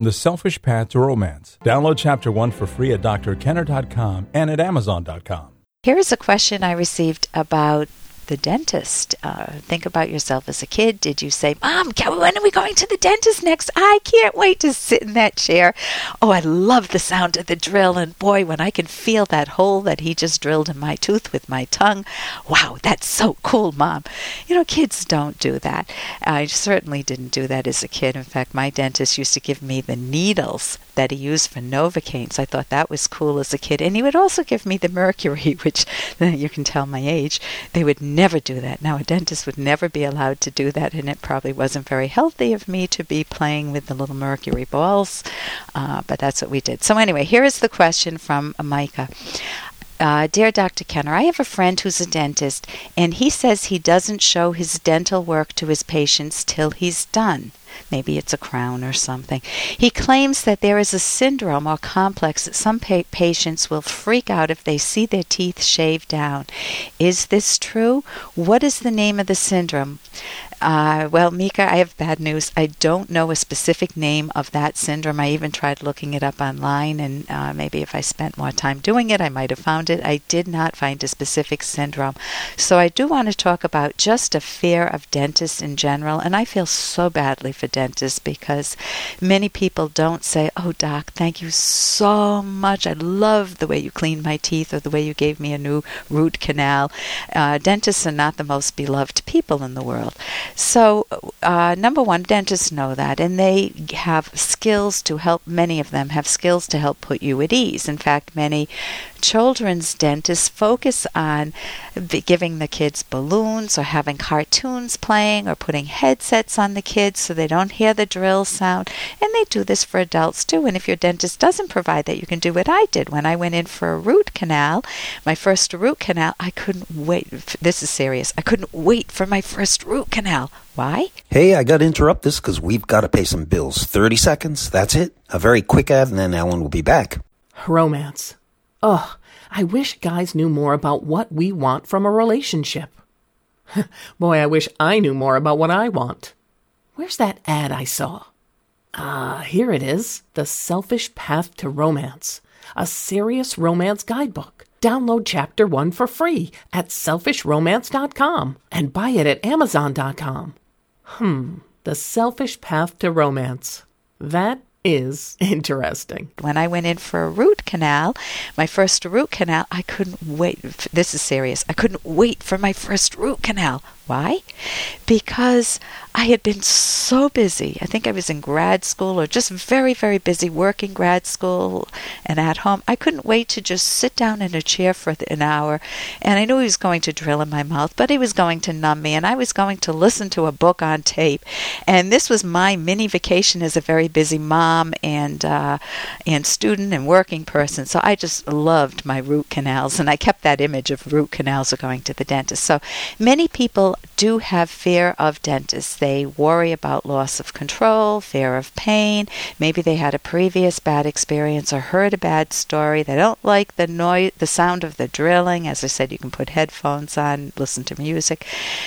The Selfish Path to Romance. Download Chapter 1 for free at drkenner.com and at amazon.com. Here is a question I received about the dentist. Uh, think about yourself as a kid. Did you say, Mom, when are we going to the dentist next? I can't wait to sit in that chair. Oh, I love the sound of the drill. And boy, when I can feel that hole that he just drilled in my tooth with my tongue, wow, that's so cool, Mom. You know, kids don't do that. I certainly didn't do that as a kid. In fact, my dentist used to give me the needles that he used for Novocaine. So I thought that was cool as a kid. And he would also give me the mercury, which you can tell my age. They would never do that. Now, a dentist would never be allowed to do that, and it probably wasn't very healthy of me to be playing with the little mercury balls, uh, but that's what we did. So, anyway, here is the question from Micah. Uh, Dear Dr. Kenner, I have a friend who's a dentist, and he says he doesn't show his dental work to his patients till he's done. Maybe it's a crown or something. He claims that there is a syndrome or complex that some pa- patients will freak out if they see their teeth shaved down. Is this true? What is the name of the syndrome? Uh, well, Mika, I have bad news. I don't know a specific name of that syndrome. I even tried looking it up online, and uh, maybe if I spent more time doing it, I might have found it. I did not find a specific syndrome. So I do want to talk about just a fear of dentists in general, and I feel so badly for dentists because many people don't say, Oh, doc, thank you so much. I love the way you cleaned my teeth or the way you gave me a new root canal. Uh, dentists are not the most beloved people in the world. So, uh, number one, dentists know that, and they have skills to help, many of them have skills to help put you at ease. In fact, many children's dentists focus on giving the kids balloons or having cartoons playing or putting headsets on the kids so they don't hear the drill sound. And they do this for adults too. And if your dentist doesn't provide that, you can do what I did when I went in for a root canal. My first root canal, I couldn't wait. This is serious. I couldn't wait for my first root canal. Why? Hey, I got to interrupt this because we've got to pay some bills. 30 seconds, that's it. A very quick ad, and then Ellen will be back. Romance. Ugh, I wish guys knew more about what we want from a relationship. Boy, I wish I knew more about what I want. Where's that ad I saw? Ah, here it is The Selfish Path to Romance, a serious romance guidebook. Download chapter one for free at selfishromance.com and buy it at amazon.com. Hmm, The Selfish Path to Romance. That is interesting. When I went in for a root canal, my first root canal, I couldn't wait. This is serious. I couldn't wait for my first root canal. Why? Because I had been so busy. I think I was in grad school or just very, very busy working grad school and at home. I couldn't wait to just sit down in a chair for an hour. And I knew he was going to drill in my mouth, but he was going to numb me. And I was going to listen to a book on tape. And this was my mini vacation as a very busy mom and, uh, and student and working person. So I just loved my root canals. And I kept that image of root canals going to the dentist. So many people do have fear of dentists. They worry about loss of control, fear of pain. Maybe they had a previous bad experience or heard a bad story. They don't like the noise, the sound of the drilling. As I said, you can put headphones on, listen to music.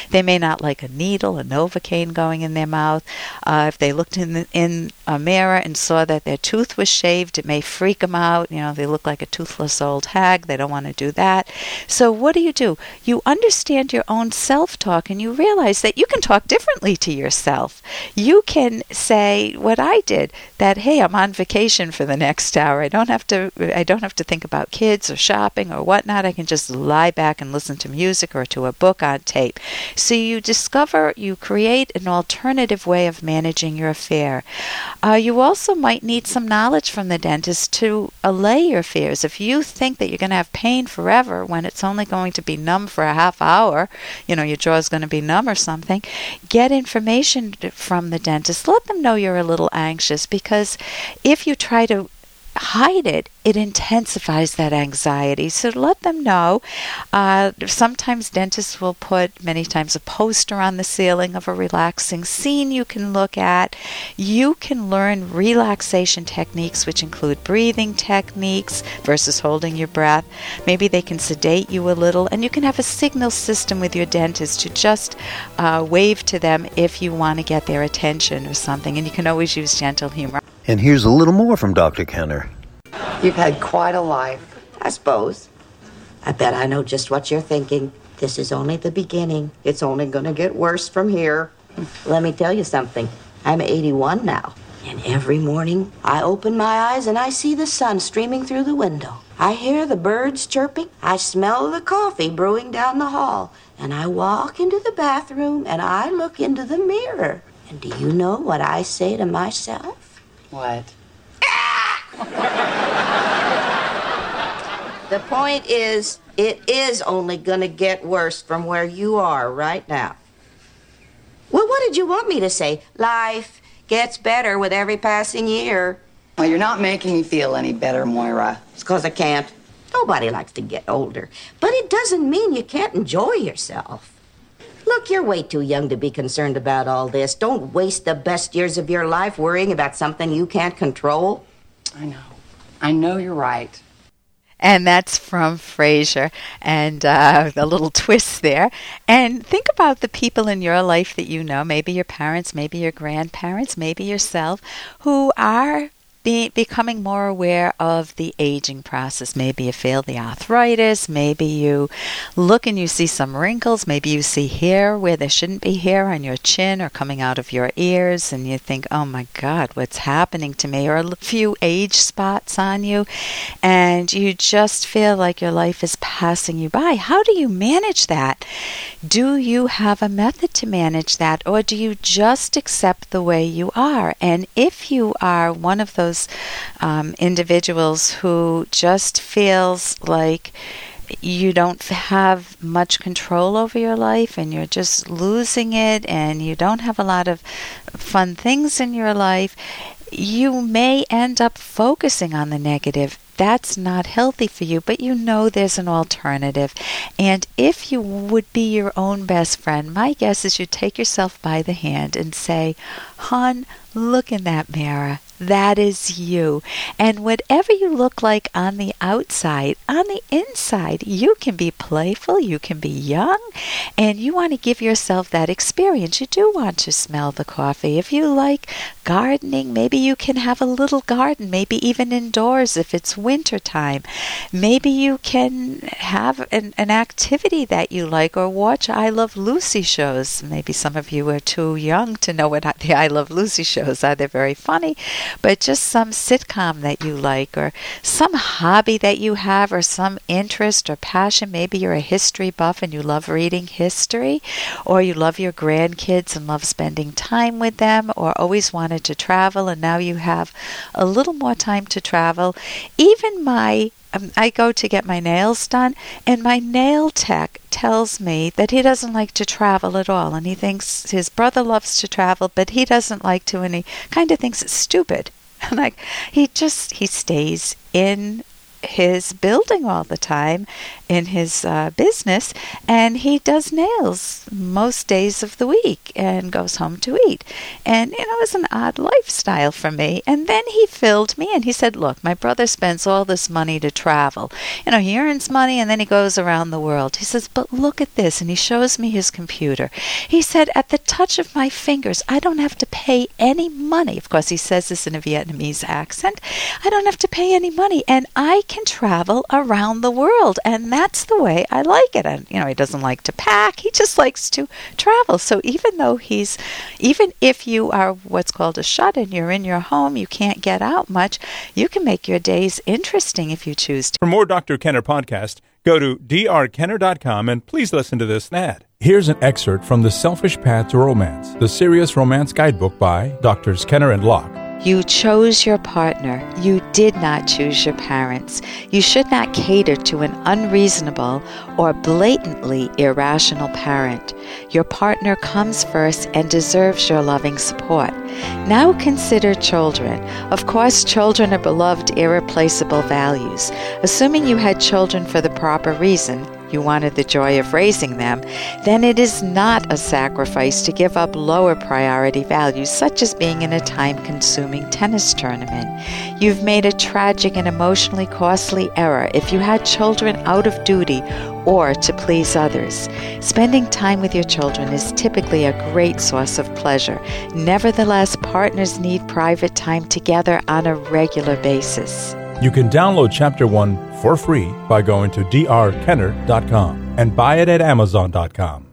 They may not like a needle, a novocaine going in their mouth. Uh, if they looked in the, in a mirror and saw that their tooth was shaved, it may freak them out. You know, they look like a toothless old hag. They don't want to do that. So what do you do? You understand your own self-talk and you realize that you can talk differently to yourself. You can say what I did that hey, I'm on vacation for the next hour. I don't have to I don't have to think about kids or shopping or whatnot. I can just lie back and listen to music or to a book on tape. So you discover you create an alternative way of managing your affair. Uh, you also might need some knowledge from the dentist to allay your fears. If you think that you're going to have pain forever when it's only going to be numb for a half hour, you know, your jaw's going to be numb or something, get information from the dentist. Let them know you're a little anxious because if you try to hide it, it intensifies that anxiety. So let them know. Uh, sometimes dentists will put, many times, a poster on the ceiling of a relaxing scene you can look at. You can learn relaxation techniques, which include breathing techniques versus holding your breath. Maybe they can sedate you a little, and you can have a signal system with your dentist to just uh, wave to them if you want to get their attention or something. And you can always use gentle humor. And here's a little more from Dr. Kenner. You've had quite a life, I suppose. I bet I know just what you're thinking. This is only the beginning. It's only going to get worse from here. Let me tell you something. I'm 81 now. And every morning I open my eyes and I see the sun streaming through the window. I hear the birds chirping. I smell the coffee brewing down the hall. And I walk into the bathroom and I look into the mirror. And do you know what I say to myself? What? The point is, it is only going to get worse from where you are right now. Well, what did you want me to say? Life gets better with every passing year. Well, you're not making me feel any better, Moira. It's because I can't. Nobody likes to get older. But it doesn't mean you can't enjoy yourself. Look, you're way too young to be concerned about all this. Don't waste the best years of your life worrying about something you can't control. I know. I know you're right and that's from Frasier, and uh, a little twist there. And think about the people in your life that you know, maybe your parents, maybe your grandparents, maybe yourself, who are be, becoming more aware of the aging process. Maybe you feel the arthritis, maybe you look and you see some wrinkles, maybe you see hair where there shouldn't be hair on your chin or coming out of your ears, and you think, oh my God, what's happening to me? Or a few age spots on you, and you just feel like your life is passing you by. How do you manage that? Do you have a method to manage that, or do you just accept the way you are? And if you are one of those those um, individuals who just feels like you don't have much control over your life and you're just losing it and you don't have a lot of fun things in your life, you may end up focusing on the negative. That's not healthy for you, but you know there's an alternative. And if you would be your own best friend, my guess is you take yourself by the hand and say, Hon, look in that mirror. That is you. And whatever you look like on the outside, on the inside, you can be playful, you can be young, and you want to give yourself that experience. You do want to smell the coffee. If you like gardening, maybe you can have a little garden, maybe even indoors if it's winter time. Maybe you can have an, an activity that you like or watch I Love Lucy shows. Maybe some of you are too young to know what the I Love Lucy shows are. They're very funny but just some sitcom that you like or some hobby that you have or some interest or passion. Maybe you're a history buff and you love reading history, or you love your grandkids and love spending time with them, or always wanted to travel and now you have a little more time to travel. Even my um, I go to get my nails done, and my nail tech tells me that he doesn't like to travel at all, and he thinks his brother loves to travel, but he doesn't like to, and he kind of thinks it's stupid. And like he just he stays in his building all the time in his uh, business, and he does nails most days of the week and goes home to eat. And, you know, it was an odd lifestyle for me. And then he filled me and he said, Look, my brother spends all this money to travel. You know, he earns money and then he goes around the world. He says, But look at this. And he shows me his computer. He said, At the touch of my fingers, I don't have to pay any money. Of course, he says this in a Vietnamese accent. I don't have to pay any money. And I can travel around the world. And that's the way I like it. And, you know, he doesn't like to pack, he just likes to travel. So even though he's, even if you are what's called a shut in, you're in your home, you can't get out much, you can make your days interesting if you choose to. For more Dr. Kenner podcast, go to drkenner.com and please listen to this ad. Here's an excerpt from The Selfish Path to Romance, the serious romance guidebook by Drs. Kenner and Locke. You chose your partner. You did not choose your parents. You should not cater to an unreasonable or blatantly irrational parent. Your partner comes first and deserves your loving support. Now consider children. Of course, children are beloved, irreplaceable values. Assuming you had children for the proper reason, you wanted the joy of raising them, then it is not a sacrifice to give up lower priority values, such as being in a time consuming tennis tournament. You've made a tragic and emotionally costly error if you had children out of duty or to please others. Spending time with your children is typically a great source of pleasure. Nevertheless, partners need private time together on a regular basis. You can download Chapter 1 for free by going to drkenner.com and buy it at amazon.com.